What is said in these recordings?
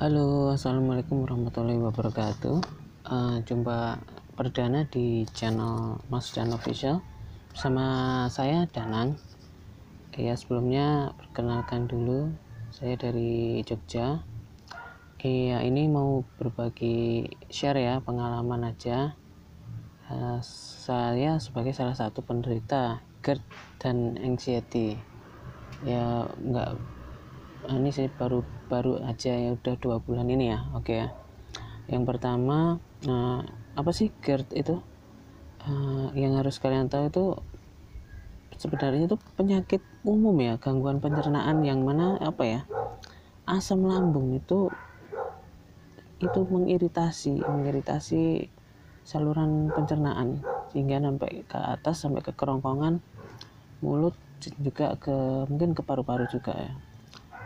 Halo, assalamualaikum warahmatullahi wabarakatuh. Uh, jumpa perdana di channel Mas Dan Official bersama saya Danang. Ya sebelumnya perkenalkan dulu, saya dari Jogja. Iya ini mau berbagi share ya pengalaman aja. Uh, saya sebagai salah satu penderita GERD dan anxiety. Ya nggak ini sih baru baru aja ya udah dua bulan ini ya. Oke ya. Yang pertama uh, apa sih GERD itu? Uh, yang harus kalian tahu itu sebenarnya itu penyakit umum ya gangguan pencernaan yang mana apa ya asam lambung itu itu mengiritasi mengiritasi saluran pencernaan sehingga sampai ke atas sampai ke kerongkongan mulut juga ke mungkin ke paru-paru juga ya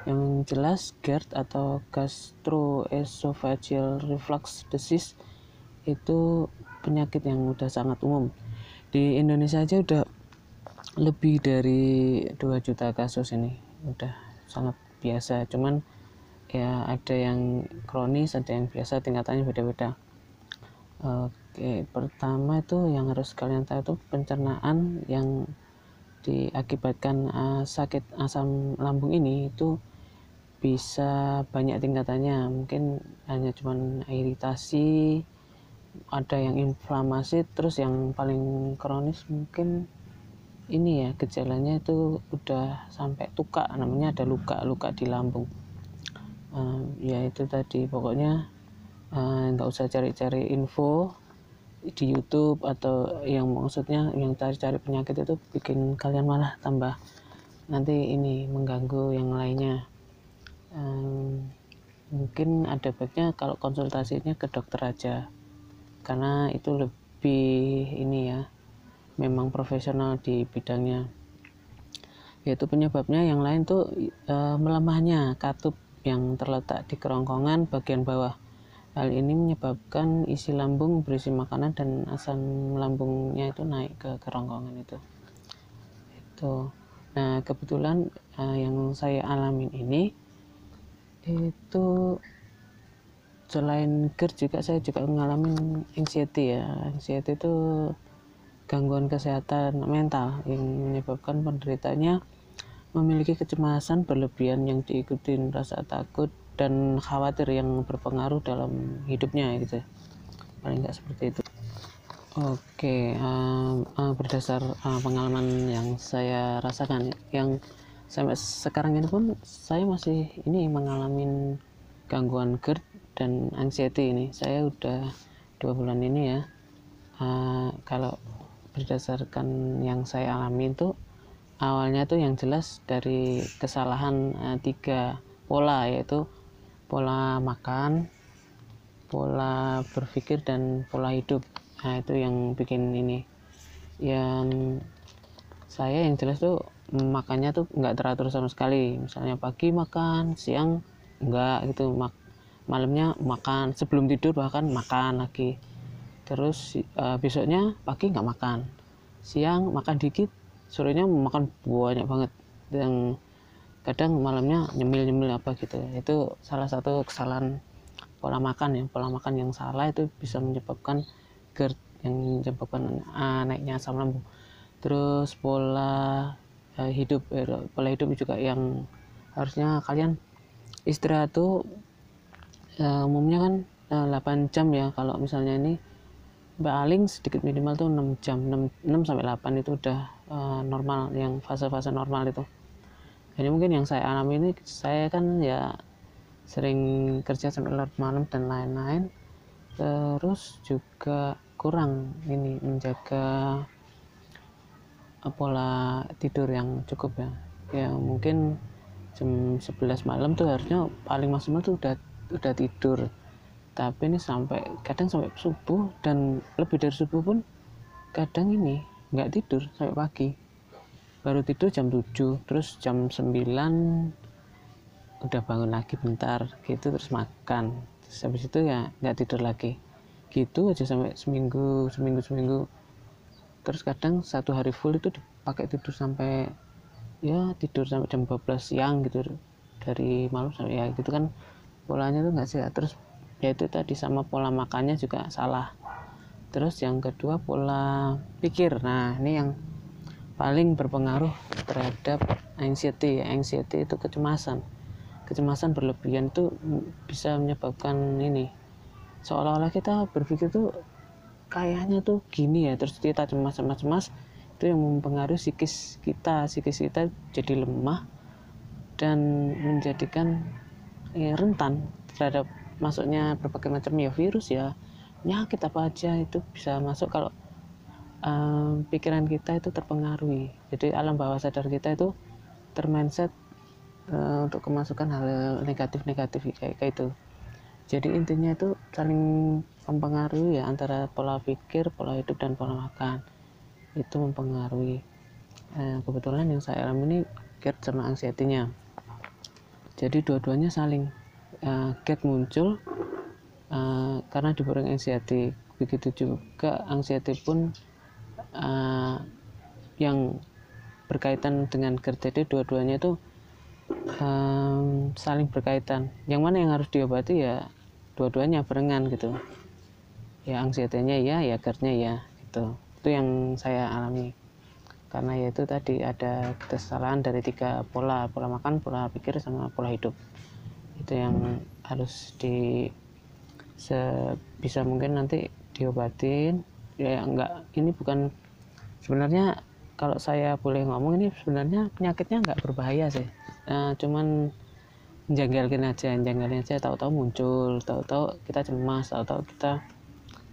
yang jelas GERD atau gastroesophageal reflux disease itu penyakit yang udah sangat umum. Di Indonesia aja udah lebih dari 2 juta kasus ini. Udah sangat biasa. Cuman ya ada yang kronis ada yang biasa tingkatannya beda-beda. Oke pertama itu yang harus kalian tahu itu pencernaan yang diakibatkan uh, sakit asam lambung ini itu bisa banyak tingkatannya. Mungkin hanya cuman iritasi ada yang inflamasi terus yang paling kronis mungkin ini ya gejalanya itu udah sampai tuka namanya ada luka-luka di lambung. Uh, ya itu tadi pokoknya eh, nggak uh, usah cari-cari info di YouTube atau yang maksudnya yang cari-cari penyakit itu bikin kalian malah tambah nanti ini mengganggu yang lainnya um, mungkin ada baiknya kalau konsultasinya ke dokter aja. Karena itu lebih ini ya memang profesional di bidangnya. Yaitu penyebabnya yang lain tuh e, melemahnya katup yang terletak di kerongkongan bagian bawah. Hal ini menyebabkan isi lambung berisi makanan dan asam lambungnya itu naik ke kerongkongan itu. Itu. Nah kebetulan e, yang saya alamin ini itu selain GERD juga saya juga mengalami anxiety ya. Anxiety itu gangguan kesehatan mental yang menyebabkan penderitanya memiliki kecemasan berlebihan yang diikuti rasa takut dan khawatir yang berpengaruh dalam hidupnya gitu. Paling nggak seperti itu. Oke uh, uh, berdasar uh, pengalaman yang saya rasakan yang sampai sekarang ini pun saya masih ini mengalami gangguan GERD dan anxiety ini. Saya udah dua bulan ini ya. Uh, kalau berdasarkan yang saya alami itu awalnya tuh yang jelas dari kesalahan uh, tiga pola yaitu pola makan pola berpikir dan pola hidup. Nah itu yang bikin ini. Yang saya yang jelas tuh makannya tuh nggak teratur sama sekali. Misalnya pagi makan siang enggak gitu. Mak malamnya makan sebelum tidur bahkan makan lagi. Terus uh, besoknya pagi nggak makan. Siang makan dikit sorenya makan banyak banget. Yang kadang malamnya nyemil nyemil apa gitu. Itu salah satu kesalahan pola makan ya. Pola makan yang salah itu bisa menyebabkan GERD yang menyebabkan uh, naiknya asam lambung. Terus pola uh, hidup uh, pola hidup juga yang harusnya kalian istirahat tuh uh, umumnya kan uh, 8 jam ya. Kalau misalnya ini paling sedikit minimal tuh 6 jam 6, 6 sampai 8 itu udah uh, normal yang fase-fase normal itu. Jadi mungkin yang saya alami ini saya kan ya sering kerja sampai larut malam dan lain-lain. Terus juga kurang ini menjaga pola tidur yang cukup ya. Ya mungkin jam 11 malam tuh harusnya paling maksimal tuh udah udah tidur. Tapi ini sampai kadang sampai subuh dan lebih dari subuh pun kadang ini nggak tidur sampai pagi. Baru tidur jam 7 terus jam 9 udah bangun lagi bentar gitu terus makan. Terus habis itu ya nggak tidur lagi. Gitu aja sampai seminggu seminggu seminggu terus kadang satu hari full itu dipakai tidur sampai ya tidur sampai jam 12 siang gitu dari malam sampai ya gitu kan polanya tuh nggak sehat. Terus yaitu tadi sama pola makannya juga salah. Terus yang kedua pola pikir. Nah ini yang paling berpengaruh terhadap anxiety. Anxiety itu kecemasan. Kecemasan berlebihan itu bisa menyebabkan ini. Seolah-olah kita berpikir tuh kayaknya tuh gini ya terus kita cemas-cemas itu yang mempengaruhi psikis kita. Psikis kita jadi lemah dan menjadikan ya, rentan terhadap masuknya berbagai macam ya virus ya. Penyakit apa aja itu bisa masuk kalau um, pikiran kita itu terpengaruhi. Jadi alam bawah sadar kita itu termindset uh, untuk kemasukan hal negatif-negatif kayak, kayak itu jadi intinya itu saling mempengaruhi ya antara pola pikir pola hidup dan pola makan. Itu mempengaruhi. Uh, kebetulan yang saya alami ini GERD sama anxiety-nya. Jadi dua-duanya saling uh, GERD muncul uh, karena diborong anxiety. Begitu juga anxiety pun uh, yang berkaitan dengan kerja itu dua-duanya itu um, saling berkaitan. Yang mana yang harus diobati ya dua-duanya barengan gitu. Ya anxiety-nya ya ya gerd ya gitu. Itu yang saya alami. Karena ya itu tadi ada kesalahan dari tiga pola pola makan pola pikir sama pola hidup. Itu yang harus di sebisa mungkin nanti diobatin. Ya enggak ini bukan sebenarnya kalau saya boleh ngomong ini sebenarnya penyakitnya enggak berbahaya sih nah, cuman menjanggalkan aja menjanggalkan aja. Tahu-tahu muncul tahu-tahu kita cemas tahu-tahu kita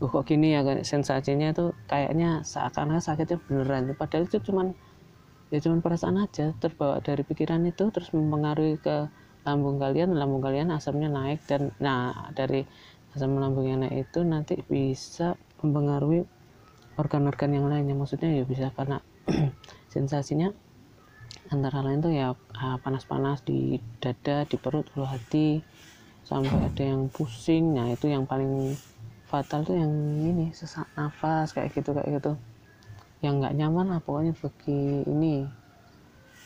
uh kok gini ya? Sensasinya itu kayaknya seakan-akan sakitnya beneran. Padahal itu cuman ya cuman perasaan aja. Terbawa dari pikiran itu terus mempengaruhi ke lambung kalian. Lambung kalian asamnya naik dan nah dari asam lambung yang naik itu nanti bisa mempengaruhi organ-organ yang lainnya. Maksudnya ya bisa karena sensasinya antara lain tuh ya ah, panas-panas di dada di perut ulu hati sampai ada yang pusing. Nah itu yang paling fatal tuh yang ini sesak nafas kayak gitu kayak gitu. Yang nggak nyaman lah pokoknya bagi ini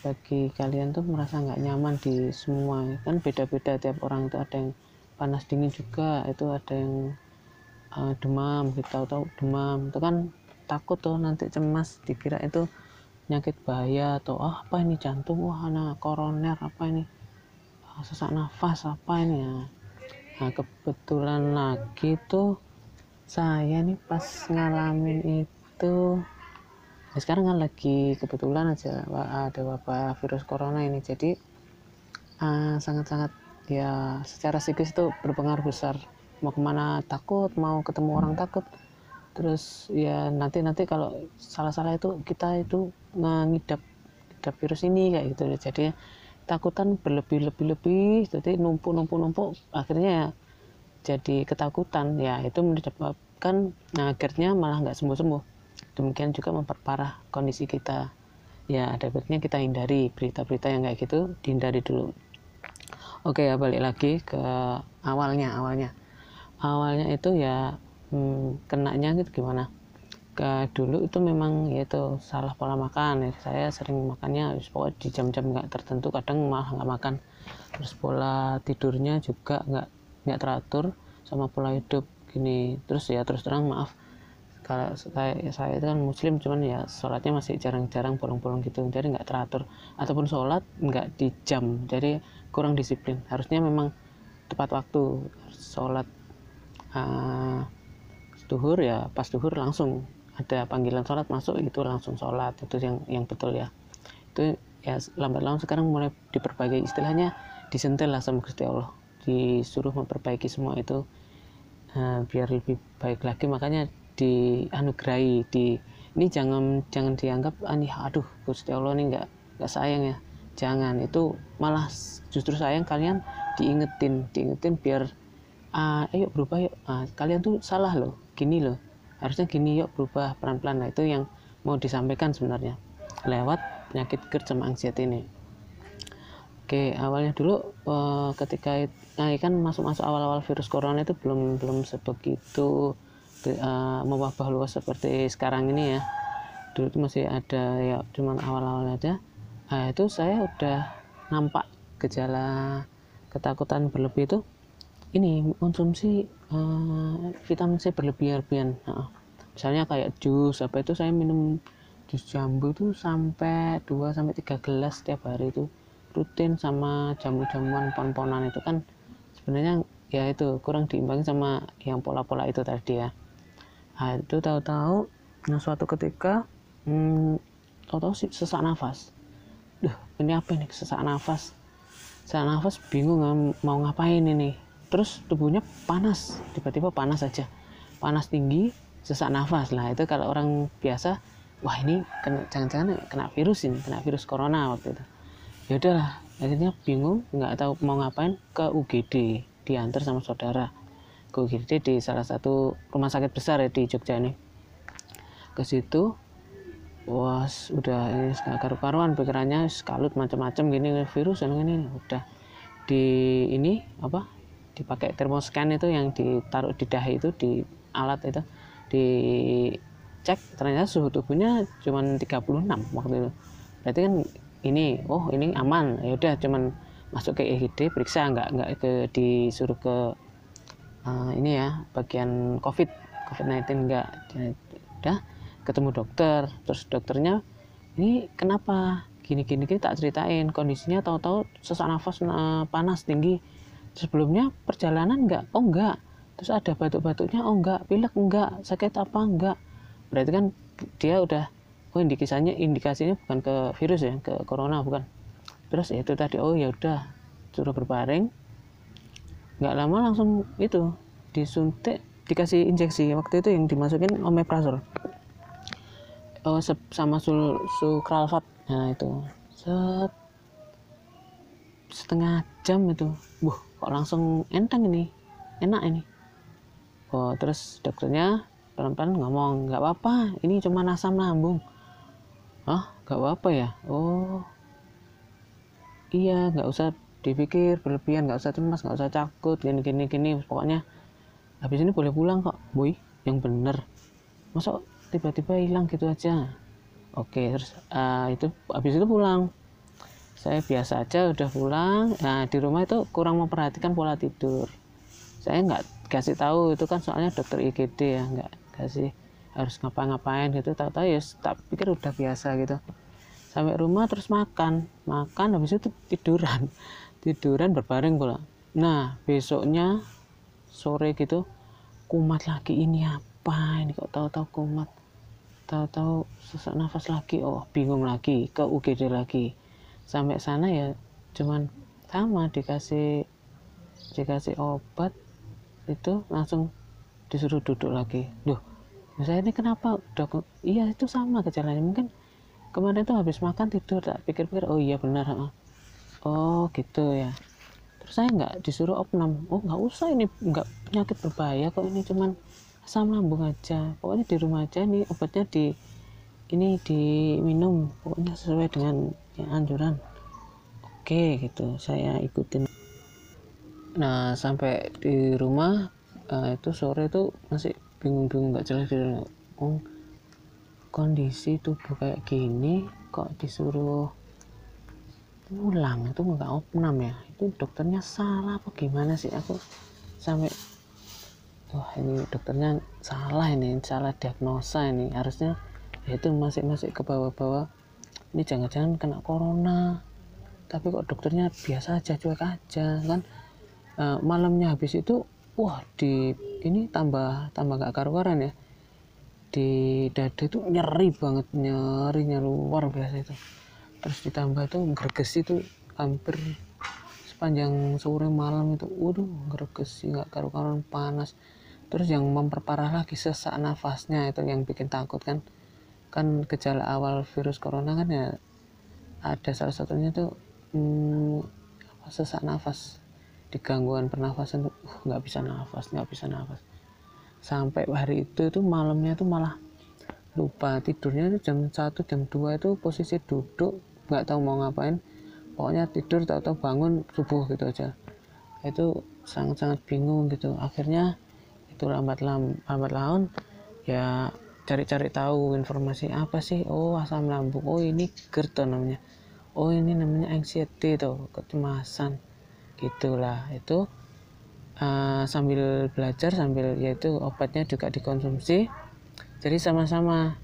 bagi kalian tuh merasa nggak nyaman di semua. Kan beda-beda tiap orang itu ada yang panas dingin juga itu ada yang uh, demam kita gitu, tahu demam. Itu kan takut tuh nanti cemas dikira itu penyakit bahaya atau oh, apa ini jantung? Wah anak koroner apa ini? Oh, sesak nafas apa ini? Ya. Nah kebetulan lagi tuh saya nih pas ngalamin itu ya sekarang kan lagi kebetulan aja ada wabah virus corona ini. Jadi uh, sangat-sangat uh, ya secara psikis itu berpengaruh besar. Mau ke mana takut mau ketemu orang takut terus ya nanti nanti kalau salah-salah itu kita itu ngidap ngidap virus ini kayak gitu. Jadi takutan berlebih-lebih-lebih jadi numpuk-numpuk-numpuk akhirnya ya jadi ketakutan. Ya itu menyebabkan nah, akhirnya malah nggak sembuh-sembuh. Demikian juga memperparah kondisi kita. Ya ada baiknya kita hindari berita-berita yang kayak gitu dihindari dulu. Oke ya balik lagi ke awalnya awalnya. Awalnya itu ya hmm, kenanya gitu gimana? Ke dulu itu memang yaitu salah pola makan ya. saya sering makannya pokoknya di jam-jam nggak tertentu kadang malah nggak makan. Terus pola tidurnya juga nggak nggak teratur sama pola hidup gini. Terus ya terus terang maaf kalau saya saya itu kan muslim cuman ya sholatnya masih jarang-jarang bolong-bolong gitu. Jadi nggak teratur. Ataupun sholat nggak di jam jadi kurang disiplin. Harusnya memang tepat waktu sholat. Uh, duhur ya pas duhur langsung ada panggilan sholat masuk itu langsung sholat itu yang yang betul ya. Itu ya lambat laun sekarang mulai diperbaiki istilahnya disentil lah sama Gusti Allah. Disuruh memperbaiki semua itu uh, biar lebih baik lagi. Makanya dianugerahi di ini jangan jangan dianggap ani aduh Gusti Allah ini nggak nggak sayang ya. Jangan itu malah justru sayang kalian diingetin diingetin biar uh, ayo berubah yuk. Uh, kalian tuh salah loh gini loh. Harusnya gini yuk berubah pelan-pelan. Nah itu yang mau disampaikan sebenarnya. Lewat penyakit GERD sama anxiety ini. Oke awalnya dulu uh, ketika nah, kan masuk-masuk awal-awal virus corona itu belum belum sebegitu uh, mewabah luas seperti sekarang ini ya. Dulu itu masih ada ya cuman awal-awal aja. Nah, itu saya udah nampak gejala ketakutan berlebih itu ini konsumsi uh, vitamin C berlebihan nah, misalnya kayak jus apa itu saya minum jus jambu itu sampai 2 sampai 3 gelas setiap hari itu. Rutin sama jamu-jamuan pon-ponan itu kan sebenarnya ya itu kurang diimbangi sama yang pola-pola itu tadi ya. Nah itu tahu-tahu nah suatu ketika hmm, tahu-tahu sesak nafas. Duh, ini apa ini sesak nafas? Sesak nafas bingung mau ngapain ini terus tubuhnya panas tiba-tiba panas saja panas tinggi sesak nafas. Lah itu kalau orang biasa wah ini jangan-jangan kena virus ini kena virus corona waktu itu. Ya udahlah akhirnya bingung nggak tahu mau ngapain ke UGD diantar sama saudara. Ke UGD di salah satu rumah sakit besar ya di Jogja ini. Ke situ wah udah ini karu-karuan pikirannya sekalut macam-macam gini virus yang ini udah. Di ini apa dipakai termoscan itu yang ditaruh di dahi itu di alat itu dicek. Ternyata suhu tubuhnya cuma 36 waktu itu. Berarti kan ini oh ini aman. Ya udah cuman masuk ke EGD periksa nggak nggak ke disuruh ke uh, ini ya bagian COVID COVID-19 enggak udah ketemu dokter. Terus dokternya ini kenapa? Gini gini gini tak ceritain. Kondisinya tahu-tahu sesak nafas uh, panas tinggi sebelumnya perjalanan enggak oh enggak terus ada batuk-batuknya oh enggak pilek enggak sakit apa enggak berarti kan dia udah oh indikasinya indikasinya bukan ke virus ya ke corona bukan. Terus ya itu tadi oh ya udah. Suruh berbaring. Nggak lama langsung itu disuntik dikasih injeksi. Waktu itu yang dimasukin omeprazol oh sama sul sukralfat nah itu. Set. Setengah jam itu. Buh kok langsung enteng ini? Enak ini. Oh terus dokternya pelan-pelan ngomong nggak apa-apa ini cuma asam lambung. Ah nggak apa-apa ya? Oh. Iya nggak usah dipikir berlebihan nggak usah cemas nggak usah takut gini gini gini pokoknya habis ini boleh pulang kok. Boy yang bener. Masa tiba-tiba hilang gitu aja? Oke terus uh, itu habis itu pulang saya biasa aja udah pulang. Nah di rumah itu kurang memperhatikan pola tidur. Saya nggak kasih tahu itu kan soalnya dokter IGD ya nggak kasih harus ngapa-ngapain gitu. Tahu-tahu ya tak pikir udah biasa gitu. Sampai rumah terus makan. Makan habis itu tiduran. Tiduran berbaring pula. Nah besoknya sore gitu kumat lagi ini apa ini kok tahu-tahu kumat? Tahu-tahu sesak nafas lagi. Oh bingung lagi ke UGD lagi sampai sana ya cuman sama dikasih dikasih obat itu langsung disuruh duduk lagi. Duh saya ini kenapa dok iya itu sama gejalanya. Mungkin kemarin tuh habis makan tidur tak pikir-pikir oh iya benar oh gitu ya. Terus saya nggak disuruh opnam. Oh nggak usah ini nggak penyakit berbahaya kok ini cuman asam lambung aja. Pokoknya di rumah aja nih obatnya di ini diminum. Pokoknya sesuai dengan ya, anjuran. Oke gitu. Saya ikutin. Nah sampai di rumah uh, itu sore itu masih bingung-bingung nggak jelas gitu. Oh, kondisi tubuh kayak gini kok disuruh pulang? Itu nggak opnam ya? Itu dokternya salah apa gimana sih? Aku sampai wah ini dokternya salah ini salah diagnosa ini. Harusnya ya itu masih masih ke bawah-bawah ini jangan-jangan kena corona. Tapi kok dokternya biasa aja cuek aja kan? Uh, malamnya habis itu wah di ini tambah tambah gak karuaran ya. Di dada itu nyeri banget nyerinya luar biasa itu. Terus ditambah itu greges itu hampir sepanjang sore malam itu waduh greges nggak karu-karuan panas. Terus yang memperparah lagi sesak nafasnya itu yang bikin takut kan kan gejala awal virus corona kan ya ada salah satunya tuh hmm, sesak nafas. Di gangguan pernafasan tuh uh, nggak bisa nafas nggak bisa nafas. Sampai hari itu itu malamnya tuh malah lupa. Tidurnya itu jam 1 jam 2 itu posisi duduk nggak tahu mau ngapain. Pokoknya tidur tahu-tahu bangun subuh gitu aja. Itu sangat-sangat bingung gitu. Akhirnya itu lambat lam, lambat laun ya cari-cari tahu informasi apa sih? Oh asam lambung. Oh ini GERD namanya. Oh ini namanya anxiety tuh kecemasan. Gitulah. Itu uh, sambil belajar sambil yaitu obatnya juga dikonsumsi. Jadi sama-sama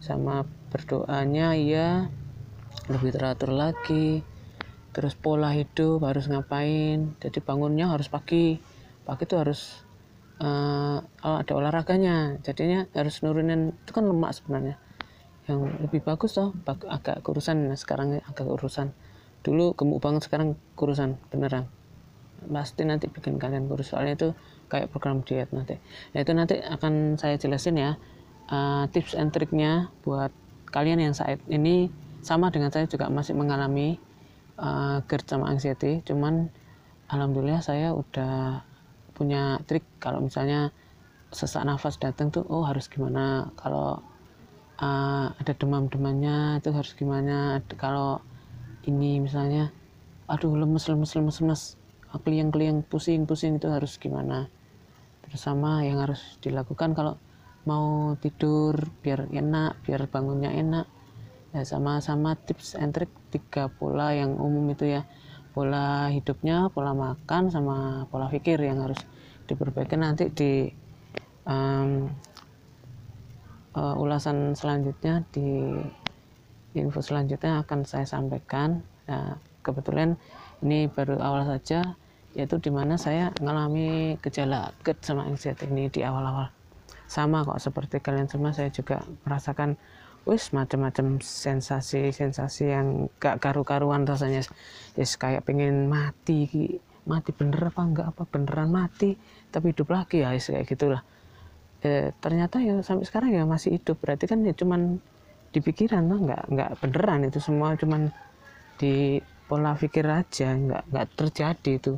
sama berdoanya ya lebih teratur lagi. Terus pola hidup harus ngapain? Jadi bangunnya harus pagi. Pagi itu harus uh, ada olahraganya jadinya harus nurunin. Itu kan lemak sebenarnya. Yang lebih bagus toh agak kurusan. Nah sekarang agak kurusan. Dulu gemuk banget sekarang kurusan beneran. Pasti nanti bikin kalian kurus. Soalnya itu kayak program diet nanti. Nah itu nanti akan saya jelasin ya uh, tips and triknya buat kalian yang saat ini sama dengan saya juga masih mengalami uh, GERD sama anxiety. Cuman alhamdulillah saya udah punya trik. Kalau misalnya sesak nafas datang tuh oh harus gimana? Kalau uh, ada demam-demannya itu harus gimana? Kalau ini misalnya aduh lemes lemes lemes lemes kliang-kliang pusing-pusing itu harus gimana? Terus sama yang harus dilakukan kalau mau tidur biar enak biar bangunnya enak. Ya sama-sama tips and trick tiga pola yang umum itu ya pola hidupnya pola makan sama pola pikir yang harus diperbaiki nanti di um, uh, ulasan selanjutnya di info selanjutnya akan saya sampaikan. Ya, kebetulan ini baru awal saja yaitu di mana saya mengalami gejala GERD sama anxiety ini di awal-awal. Sama kok seperti kalian semua saya juga merasakan wis macam-macam sensasi-sensasi yang gak karu-karuan rasanya. Yes, kayak pengen mati mati bener apa enggak? Apa beneran mati? Tapi hidup lagi ya yes, kayak gitulah. Eh, ternyata ya sampai sekarang ya masih hidup. Berarti kan ya cuman di pikiran tuh nggak nggak beneran itu semua cuman di pola pikir aja nggak nggak terjadi itu.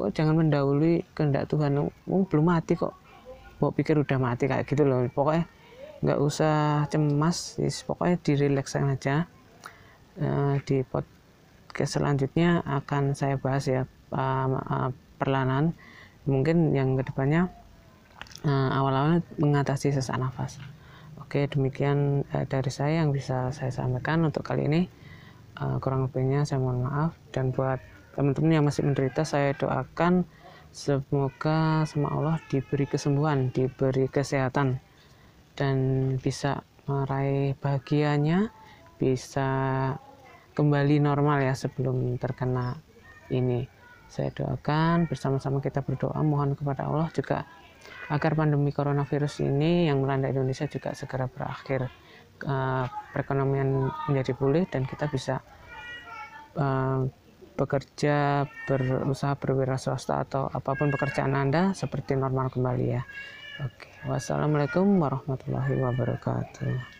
Kok jangan mendahului kehendak Tuhan? Oh, belum mati kok. Mau pikir udah mati kayak gitu loh. Pokoknya nggak usah cemas pokoknya dirileksan aja. Uh, di podcast selanjutnya akan saya bahas ya uh, uh, perlahan mungkin yang ke depannya awal-awal mengatasi sesak nafas. Oke demikian dari saya yang bisa saya sampaikan untuk kali ini. Kurang lebihnya saya mohon maaf. Dan buat teman-teman yang masih menderita saya doakan semoga sama Allah diberi kesembuhan diberi kesehatan dan bisa meraih bahagianya bisa kembali normal ya sebelum terkena ini. Saya doakan bersama-sama kita berdoa mohon kepada Allah juga agar pandemi coronavirus ini yang melanda Indonesia juga segera berakhir. Uh, perekonomian menjadi pulih dan kita bisa uh, bekerja berusaha berwira swasta atau apa pun pekerjaan Anda seperti normal kembali ya Oke, wassalamualaikum warahmatullahi wabarakatuh.